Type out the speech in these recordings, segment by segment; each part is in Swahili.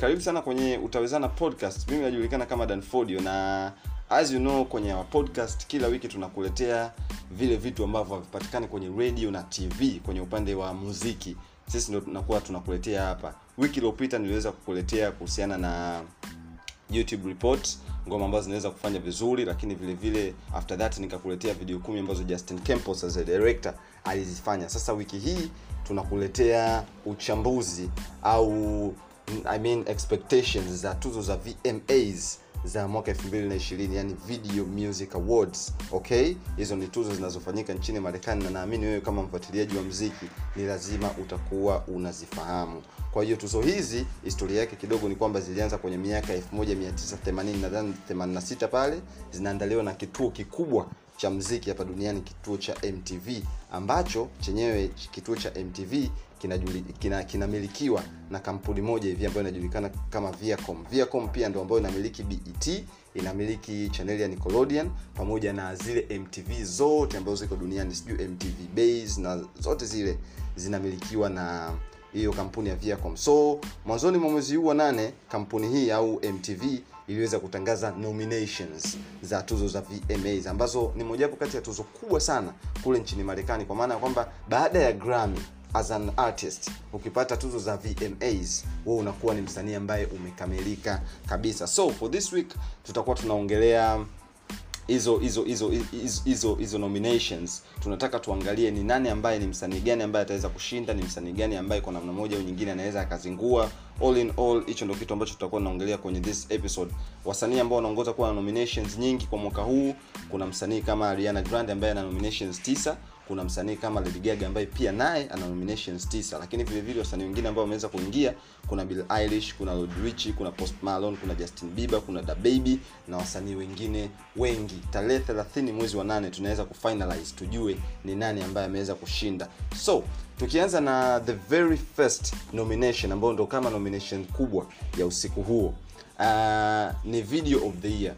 karibu sana kwenye utawezana podcast. Mimi najulikana kama danfodio na as you know kwenye podcast kila wiki tunakuletea vile vitu ambavyo havipatikani kwenye radio na tv kwenye upande wa muziki. Sisi ndo tunakuwa tunakuletea hapa. Wiki iliyopita niliweza kukuletea kuhusiana na youtube report ngoma ambazo zinaweza kufanya vizuri lakini vile vile after that nikakuletea video kumi ambazo justin campos as a director alizifanya. Sasa wiki hii tunakuletea uchambuzi au I mean expectations za tuzo za vmas za mwaka 2020 yani video music awards okay? Hizo ni tuzo zinazofanyika nchini marekani na naamini wewe kama mfuatiliaji wa mziki ni lazima utakuwa unazifahamu. Kwa hiyo tuzo hizi historia yake kidogo ni kwamba zilianza kwenye miaka 1980 nadhani 86 pale zinaandaliwa na kituo kikubwa cha mziki hapa duniani kituo cha mtv ambacho chenyewe kituo cha mtv kinamilikiwa kina, na kampuni moja hivi ambayo inajulikana kama viacom. Viacom pia ndo ambayo inamiliki bet inamiliki chaneli ya nickelodeon pamoja na zile mtv zote ambazo ziko duniani sijui mtv base na zote zile zinamilikiwa na hiyo kampuni ya viacom. So mwanzoni mwa mwezi huu wa nane kampuni hii au mtv iliweza kutangaza nominations za tuzo za vmas ambazo ni mojawapo kati ya tuzo kubwa sana kule nchini marekani kwa maana ya kwamba baada ya grammy as an artist ukipata tuzo za vmas wewe unakuwa ni msanii ambaye umekamilika kabisa. So for this week tutakuwa tunaongelea hizo hizo hizo hizo hizo nominations tunataka tuangalie ni nani ambaye ni msanii gani ambaye ataweza kushinda ni msanii gani ambaye kwa namna moja au nyingine anaweza akazingua. All in all hicho ndio kitu ambacho tutakuwa tunaongelea kwenye this episode. Wasanii ambao wanaongoza kuwa na nominations nyingi kwa mwaka huu kuna msanii kama ariana grande ambaye ana nominations tisa kuna msanii kama Lady Gaga ambaye pia naye ana nominations tisa. Lakini vile vile wasanii wengine ambao wameweza kuingia kuna Bill Eilish kuna Lord Richie kuna Post Malone kuna Justin Bieber kuna Da Baby na wasanii wengine wengi. Tarehe 30 mwezi wa nane tunaweza kufinalize tujue ni nani ambaye ameweza kushinda. So tukianza na the very first nomination ambayo ndo kama nomination kubwa ya usiku huo. Uh, ni video of the year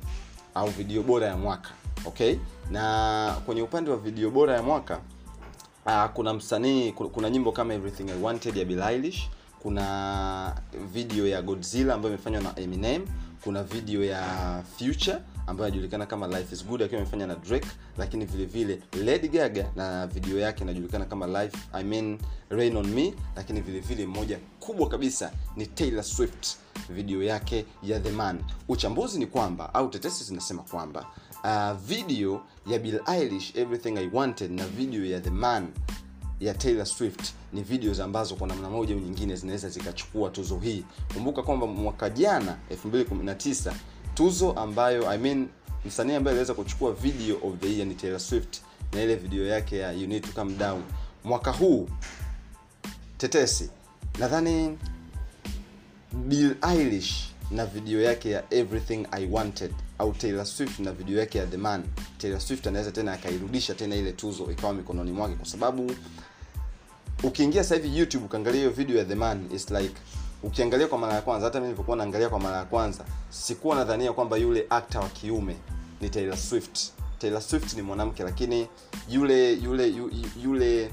au video bora ya mwaka okay? Na kwenye upande wa video bora ya mwaka uh, kuna msanii kuna, nyimbo kama everything i wanted ya Billie kuna video ya Godzilla ambayo imefanywa na Eminem kuna video ya Future ambayo inajulikana kama Life is Good akiwa imefanya na Drake lakini vile vile Lady Gaga na video yake inajulikana kama Life I mean Rain on Me lakini vile vile moja kubwa kabisa ni Taylor Swift video yake ya The Man. Uchambuzi ni kwamba au tetesi zinasema kwamba uh, video ya Bill Eilish Everything I Wanted na video ya The Man ya Taylor Swift. Ni videos ambazo kwa namna moja au nyingine zinaweza zikachukua tuzo hii. Kumbuka kwamba mwaka jana 2019 tuzo ambayo I mean msanii ambaye aliweza kuchukua video of the year ni Taylor Swift na ile video yake ya You Need to Calm Down. Mwaka huu tetesi nadhani Bill Eilish na video yake ya Everything I Wanted au Taylor Swift na video yake ya The Man. Taylor Swift anaweza tena akairudisha tena ile tuzo ikawa mikononi mwake kwa sababu ukiingia sasa hivi YouTube ukaangalia hiyo video ya The Man is like ukiangalia kwa mara ya kwanza hata mimi nilipokuwa naangalia kwa mara ya kwanza sikuwa nadhania kwamba yule actor wa kiume ni Taylor Swift. Taylor Swift ni mwanamke lakini yule yule yule, yule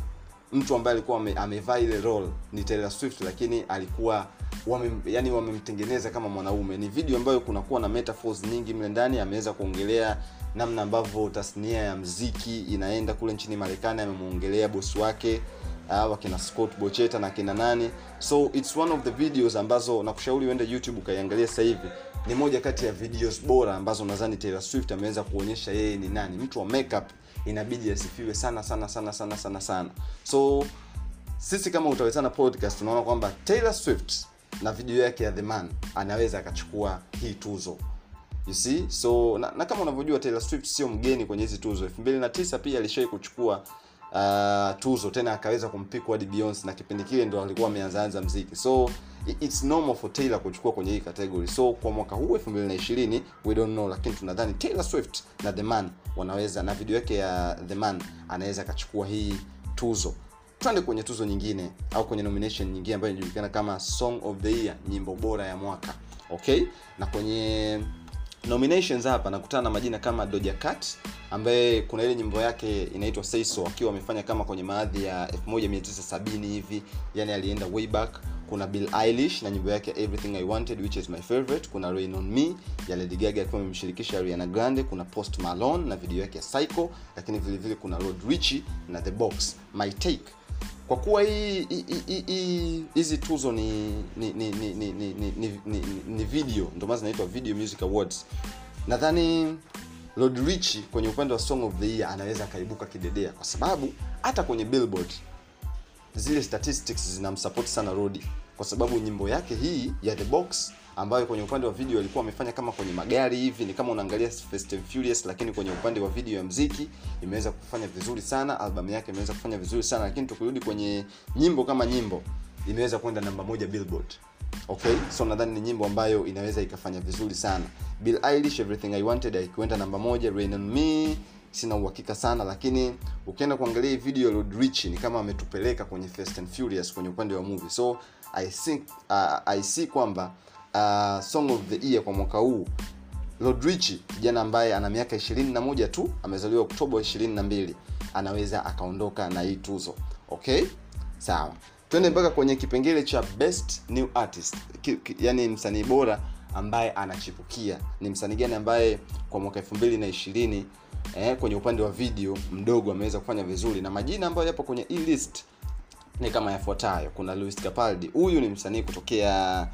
mtu ambaye alikuwa ame, amevaa ile role ni Taylor Swift lakini alikuwa wame, yani wamemtengeneza kama mwanaume. Ni video ambayo kunakuwa na metaphors nyingi mle ndani ameweza kuongelea namna ambavyo tasnia ya mziki inaenda kule nchini marekani amemwongelea bosi wake uh, wakina scott bocheta na kina nani. So its one of the videos ambazo nakushauri uende youtube ukaiangalia sasa hivi. Ni moja kati ya videos bora ambazo nadhani taylor swift ameweza kuonyesha yeye ni nani. Mtu wa makeup inabidi asifiwe sana sana sana sana sana sana. So sisi kama utawezana podcast tunaona kwamba taylor swift na video yake ya the man anaweza akachukua hii tuzo. You see? So na, na kama unavyojua taylor swift sio mgeni kwenye hizi tuzo. 29 pia alishawai kuchukua uh, tuzo tena akaweza kumpiku hadi beyonce na kipindi kile ndo alikuwa ameanzaanza mziki. So it's normal for taylor kuchukua kwenye hii category. So kwa mwaka huu 2020 we don't know lakini tunadhani taylor swift na the man wanaweza na video yake ya the man anaweza akachukua hii tuzo. Twende kwenye tuzo nyingine au kwenye nomination nyingine ambayo inajulikana kama song of the year nyimbo bora ya mwaka. Okay? Na kwenye nominations hapa nakutana na majina kama Doja Cat ambaye kuna ile nyimbo yake inaitwa Say akiwa amefanya kama kwenye maadhi ya 1970 hivi. Yani alienda way back. Kuna Bill Eilish na nyimbo yake Everything I Wanted which is my favorite. Kuna Rain on Me ya Lady Gaga akiwa amemshirikisha Ariana Grande. Kuna Post Malone na video yake ya Psycho. Lakini vile vile kuna Rod Richie na The Box. My Take. Kwa kuwa hizi tuzo ni ni ni ni ni, ni, ni, ni, ni, ni video. Ndio maana zinaitwa Video Music Awards. Nadhani Rod Rich kwenye upande wa Song of the Year anaweza akaibuka kidedea kwa sababu hata kwenye Billboard zile statistics zinamsupport sana Rodi kwa sababu nyimbo yake hii ya The Box ambayo kwenye upande wa video alikuwa amefanya kama kwenye magari hivi, ni kama unaangalia Fast and Furious, lakini kwenye upande wa video ya mziki imeweza kufanya vizuri sana. Albamu yake imeweza kufanya vizuri sana, lakini tukirudi kwenye nyimbo kama nyimbo imeweza kwenda namba moja Billboard. Okay, so nadhani ni nyimbo ambayo inaweza ikafanya vizuri sana. Bill Eilish Everything I Wanted ikiwenda namba moja, Rain on Me sina uhakika sana lakini ukienda kuangalia hii video Rod ni kama ametupeleka kwenye Fast and Furious kwenye upande wa movie. So I think uh, I see kwamba uh, song of the year kwa mwaka huu Rod Richie kijana ambaye ana miaka 21 tu amezaliwa Oktoba 22 anaweza akaondoka na hii tuzo. Okay? Sawa twende mpaka kwenye kipengele cha best new artist. Ki, ki, yani msanii bora ambaye anachipukia. Ni msanii gani ambaye kwa mwaka 2020 eh, kwenye upande wa video mdogo ameweza kufanya vizuri. Na majina ambayo yapo kwenye hii list ni kama yafuatayo. Kuna Louis Capaldi. Huyu ni msanii kutokea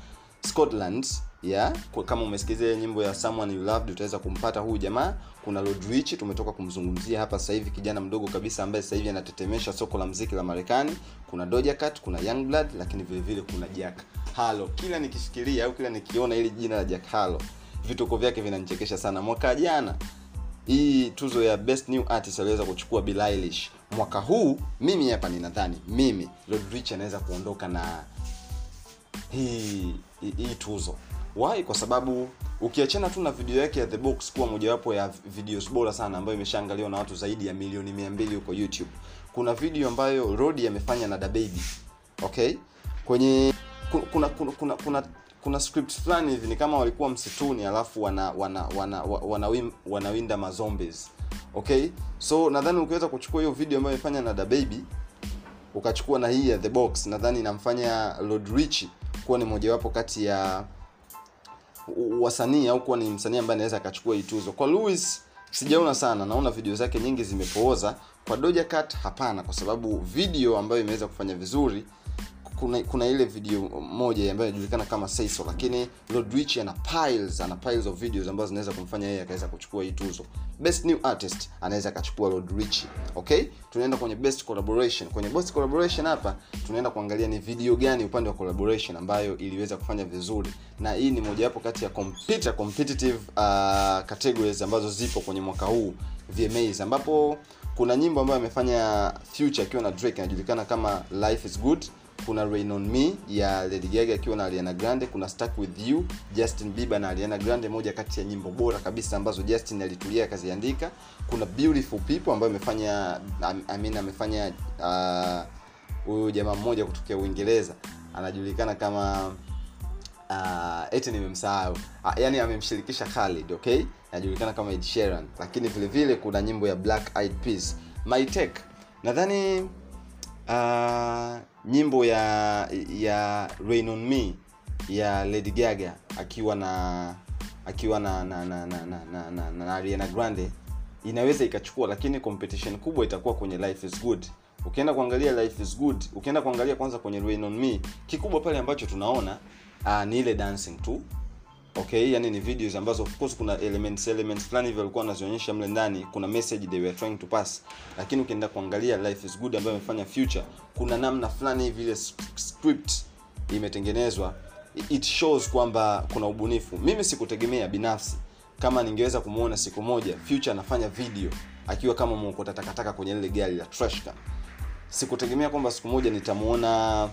Scotland yeah kama umesikiliza nyimbo ya Someone You Loved utaweza kumpata huyu jamaa. Kuna Rod tumetoka kumzungumzia hapa sasa hivi kijana mdogo kabisa ambaye sasa hivi anatetemesha soko la mziki la Marekani. Kuna Doja Cat kuna Youngblood lakini vile vile kuna Jack Harlow. Kila nikifikiria au kila nikiona ili jina la Jack Harlow vituko vyake vinanichekesha sana. Mwaka jana hii tuzo ya best new artist aliweza kuchukua Billie Eilish. Mwaka huu mimi hapa ninadhani mimi Rod anaweza kuondoka na hii, hii tuzo why? Kwa sababu ukiachana tu na video yake ya the box kuwa mojawapo ya videos bora sana ambayo imeshaangaliwa na watu zaidi ya milioni 200 huko youtube kuna video ambayo rodi amefanya na dababy okay? Kwenye kuna kuna kuna, kuna kuna script fulani hivi ni kama walikuwa msituni alafu wana wana wana wana, wana wanawinda mazombies okay? So nadhani ukiweza kuchukua hiyo video ambayo imefanya na dababy ukachukua na hii ya the box nadhani inamfanya lord rich kuwa ni mojawapo kati ya wasanii au kuwa ni msanii ambaye anaweza akachukua hii tuzo. Kwa Louis sijaona sana. Naona video zake nyingi zimepooza. Kwa Doja Cat hapana kwa sababu video ambayo imeweza kufanya vizuri kuna, kuna ile video moja ambayo inajulikana kama Seiso, So, lakini Lodrich ana piles ana piles of videos ambazo zinaweza kumfanya yeye akaweza kuchukua hii tuzo. Best new artist anaweza akachukua Lodrich. Okay? Tunaenda kwenye best collaboration. Kwenye best collaboration hapa tunaenda kuangalia ni video gani upande wa collaboration ambayo iliweza kufanya vizuri. Na hii ni mojawapo kati ya computer competitive uh, categories ambazo zipo kwenye mwaka huu VMAs ambapo kuna nyimbo ambayo amefanya Future akiwa na Drake inajulikana kama Life is Good kuna Rain on Me ya Lady Gaga akiwa na Ariana Grande, kuna Stuck with You Justin Bieber na Ariana Grande, moja kati ya nyimbo bora kabisa ambazo Justin alitulia akaziandika. Kuna Beautiful People ambayo amefanya I mean amefanya huyu uh, jamaa mmoja kutokea Uingereza. Anajulikana kama uh, eti nimemsahau. Uh, yani amemshirikisha Khalid okay? Anajulikana kama Ed Sheeran. Lakini vile vile kuna nyimbo ya Black Eyed Peas. My tech nadhani uh, nyimbo ya ya Rain on Me ya Lady Gaga akiwa na akiwa na na na na na, na, na, na Ariana Grande inaweza ikachukua lakini competition kubwa itakuwa kwenye Life is Good. Ukienda kuangalia Life is Good ukienda kuangalia kwanza kwenye Rain on Me kikubwa pale ambacho tunaona uh, ni ile dancing tu okay yani ni videos ambazo of course kuna elements elements fulani hivyo walikuwa wanazionyesha mle ndani kuna message they were trying to pass. Lakini ukienda kuangalia life is good ambayo imefanya future kuna namna fulani hivi ile script imetengenezwa. It shows kwamba kuna ubunifu. Mimi sikutegemea binafsi. Kama ningeweza kumuona siku moja future anafanya video akiwa kama mwokota takataka kwenye lile gari la trash sikutegemea kwamba siku moja nitamuona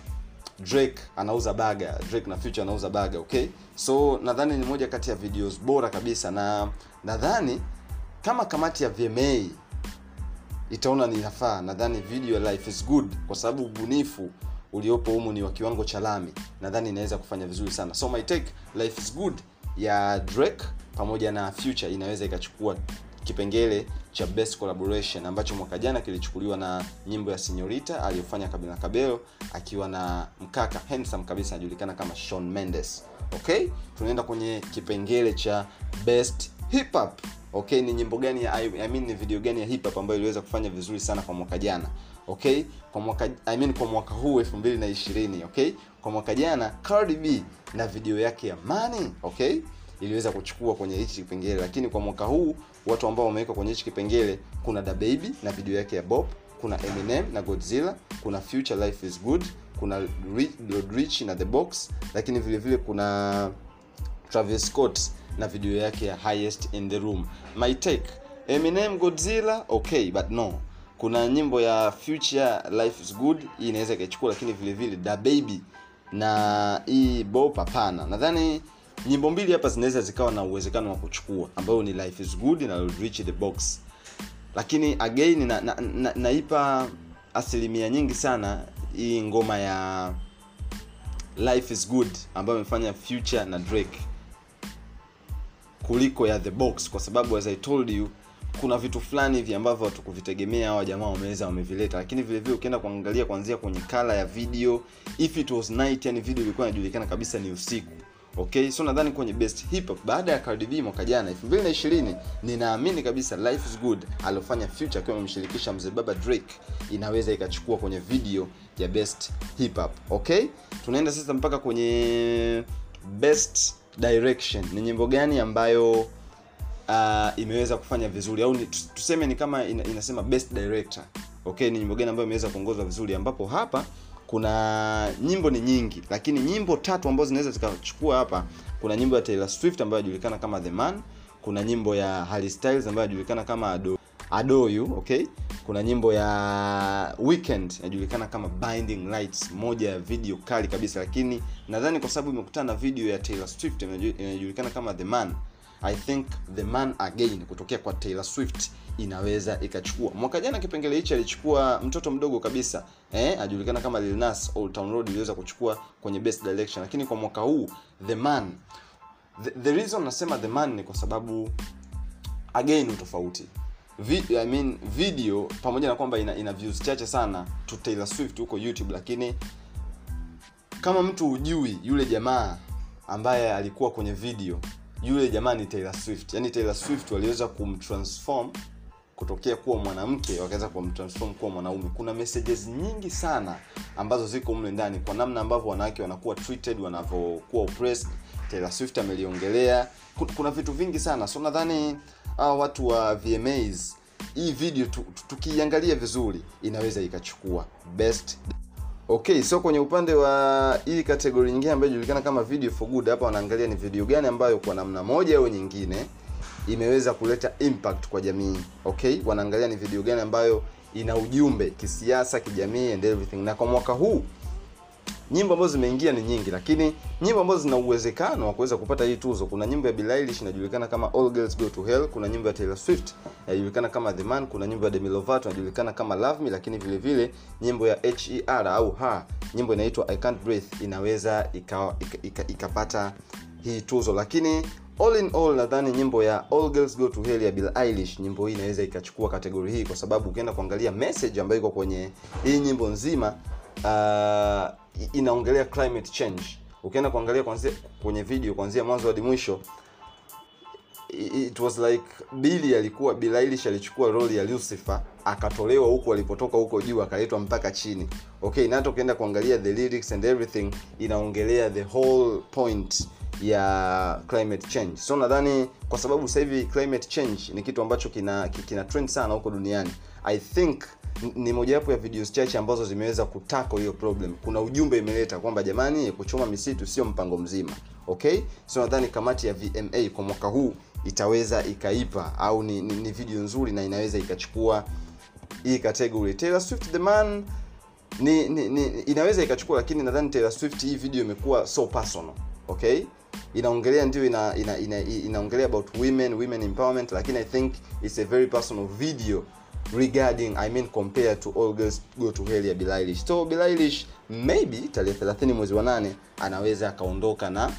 Drake anauza baga Drake na Future anauza baga okay? So nadhani ni moja kati ya videos bora kabisa na nadhani kama kamati ya VMA itaona ni nafaa nadhani video ya Life is Good kwa sababu ubunifu uliopo humu ni wa kiwango cha lami. Nadhani inaweza kufanya vizuri sana. So my take Life is Good ya Drake pamoja na Future inaweza ikachukua kipengele cha best collaboration ambacho mwaka jana kilichukuliwa na nyimbo ya Señorita aliyofanya Kabila Kabelo akiwa na mkaka handsome kabisa anajulikana kama Shawn Mendes. Okay? Tunaenda kwenye kipengele cha best hip hop. Okay, ni nyimbo gani ya I mean ni video gani ya hip hop ambayo iliweza kufanya vizuri sana kwa mwaka jana? Okay? Kwa mwaka I mean kwa mwaka huu 2020, okay? Kwa mwaka jana Cardi B na video yake ya Money, okay? iliweza kuchukua kwenye hichi kipengele, lakini kwa mwaka huu watu ambao wameweka kwenye hichi kipengele kuna Da Baby na video yake ya bob kuna Eminem na Godzilla, kuna Future Life is Good, kuna Lord Rich na The Box, lakini vile vile kuna Travis Scott na video yake ya Highest in the Room. My take, Eminem Godzilla, okay but no. Kuna nyimbo ya Future Life is Good, hii inaweza ikaichukua lakini vile vile Da Baby na hii Bop hapana. Nadhani nyimbo mbili hapa zinaweza zikawa na uwezekano wa kuchukua ambayo ni Life is Good na reach the Box, lakini again na, na, na, naipa asilimia nyingi sana hii ngoma ya Life is Good ambayo imefanya Future na Drake kuliko ya The Box, kwa sababu as I told you kuna vitu fulani hivi ambavyo hatukuvitegemea hawa jamaa wameweza wamevileta, lakini vile vile ukienda kuangalia kuanzia kwenye kala ya video, if it was night, yani video ilikuwa inajulikana kabisa ni usiku. Okay, so nadhani kwenye best hip hop baada ya Cardi B mwaka jana 2020, ninaamini kabisa Life is Good aliyofanya Future akiwa amemshirikisha mzee baba Drake inaweza ikachukua kwenye video ya best hip hop. Okay, tunaenda sasa mpaka kwenye best direction. Ni nyimbo gani ambayo uh, imeweza kufanya vizuri au ni, tuseme ni kama ina, inasema best director. Okay, ni nyimbo gani ambayo imeweza kuongozwa vizuri, ambapo hapa kuna nyimbo ni nyingi, lakini nyimbo tatu ambazo zinaweza zikachukua hapa. Kuna nyimbo ya Taylor Swift ambayo inajulikana kama The Man, kuna nyimbo ya Harry Styles ambayo inajulikana kama Ado, adoyu okay? Kuna nyimbo ya Weekend inajulikana kama Binding Lights, moja ya video kali kabisa, lakini nadhani kwa sababu imekutana na video ya Taylor Swift inajulikana kama The Man I think The Man Again kutokea kwa Taylor Swift inaweza ikachukua. Mwaka jana kipengele hichi alichukua mtoto mdogo kabisa eh, ajulikana kama Lil Nas, Old Town Road iliweza kuchukua kwenye best direction, lakini kwa mwaka huu The Man the, the reason nasema The Man ni kwa sababu again utofauti Vi, I mean video pamoja na kwamba ina, ina views chache sana to Taylor Swift huko YouTube, lakini kama mtu hujui yule jamaa ambaye alikuwa kwenye video yule jamaa ni Taylor Swift. yani Taylor Swift waliweza kumtransform kutokea kuwa mwanamke wakaweza kumtransform kuwa mwanaume. Kuna messages nyingi sana ambazo ziko mle ndani kwa namna ambavyo wanawake wanakuwa treated, wanavyokuwa oppressed. Taylor Swift ameliongelea. Kuna vitu vingi sana. So nadhani hawa watu wa VMAs hii video tukiiangalia vizuri inaweza ikachukua best Okay, so kwenye upande wa hii kategori nyingine ambayo inajulikana kama video for good, hapa wanaangalia ni video gani ambayo kwa namna moja au nyingine imeweza kuleta impact kwa jamii. Okay, wanaangalia ni video gani ambayo ina ujumbe kisiasa, kijamii and everything. Na kwa mwaka huu nyimbo ambazo zimeingia ni nyingi, lakini nyimbo ambazo zina uwezekano wa kuweza kupata hii tuzo, kuna nyimbo ya Billie inajulikana kama All Girls Go to Hell, kuna nyimbo ya Taylor Swift inajulikana kama The Man, kuna nyimbo ya Demi Lovato inajulikana kama Love Me, lakini vile vile nyimbo ya HER au ha nyimbo inaitwa I Can't Breathe inaweza ikapata ika, ika, ika hii tuzo, lakini all in all nadhani nyimbo ya All Girls Go to Hell ya Billie Eilish, nyimbo hii inaweza ikachukua kategori hii, kwa sababu ukienda kuangalia message ambayo iko kwenye hii nyimbo nzima uh, inaongelea climate change. Ukienda kuangalia kwanzia kwenye video kuanzia mwanzo hadi mwisho, it was like bili alikuwa bilailish alichukua roli ya Lucifer akatolewa huko alipotoka huko juu akaletwa mpaka chini. Okay, na ukienda kuangalia the lyrics and everything inaongelea the whole point ya climate change. So nadhani kwa sababu sasa hivi climate change ni kitu ambacho kina kina trend sana huko duniani. I think ni mojawapo ya videos chache ambazo zimeweza kutako hiyo problem. Kuna ujumbe imeleta kwamba jamani, kuchoma misitu sio mpango mzima. Okay, so nadhani kamati ya VMA kwa mwaka huu itaweza ikaipa au ni, ni, ni video nzuri na inaweza ikachukua hii category. Taylor Swift the man ni, ni, ni inaweza ikachukua, lakini nadhani Taylor Swift hii video imekuwa so personal. Okay, inaongelea ndio ina, ina, ina, inaongelea about women women empowerment, lakini I think it's a very personal video regarding I mean compared to All Go to Hell Billie So bilailish maybe tarehe 30 mwezi wa nane anaweza akaondoka na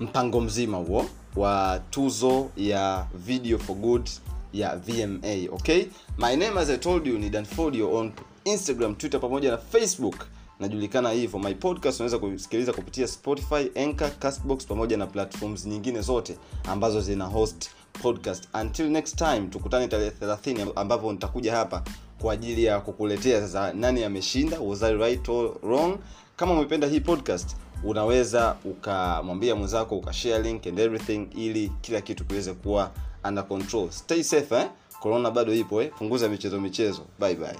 mpango mzima huo wa tuzo ya video for good ya vma okay? My name as i told you ni danfodio on instagram twitter pamoja na facebook. Najulikana hivyo. My podcast unaweza kusikiliza kupitia spotify anchor castbox pamoja na platforms nyingine zote ambazo zina host podcast. Until next time tukutane tarehe 30 ambapo nitakuja hapa kwa ajili ya kukuletea sasa nani ameshinda was I right or wrong. Kama umependa hii podcast unaweza ukamwambia mwenzako ukashare link and everything ili kila kitu kiweze kuwa under control. Stay safe eh? corona bado ipo eh? punguza michezo michezo. Bye bye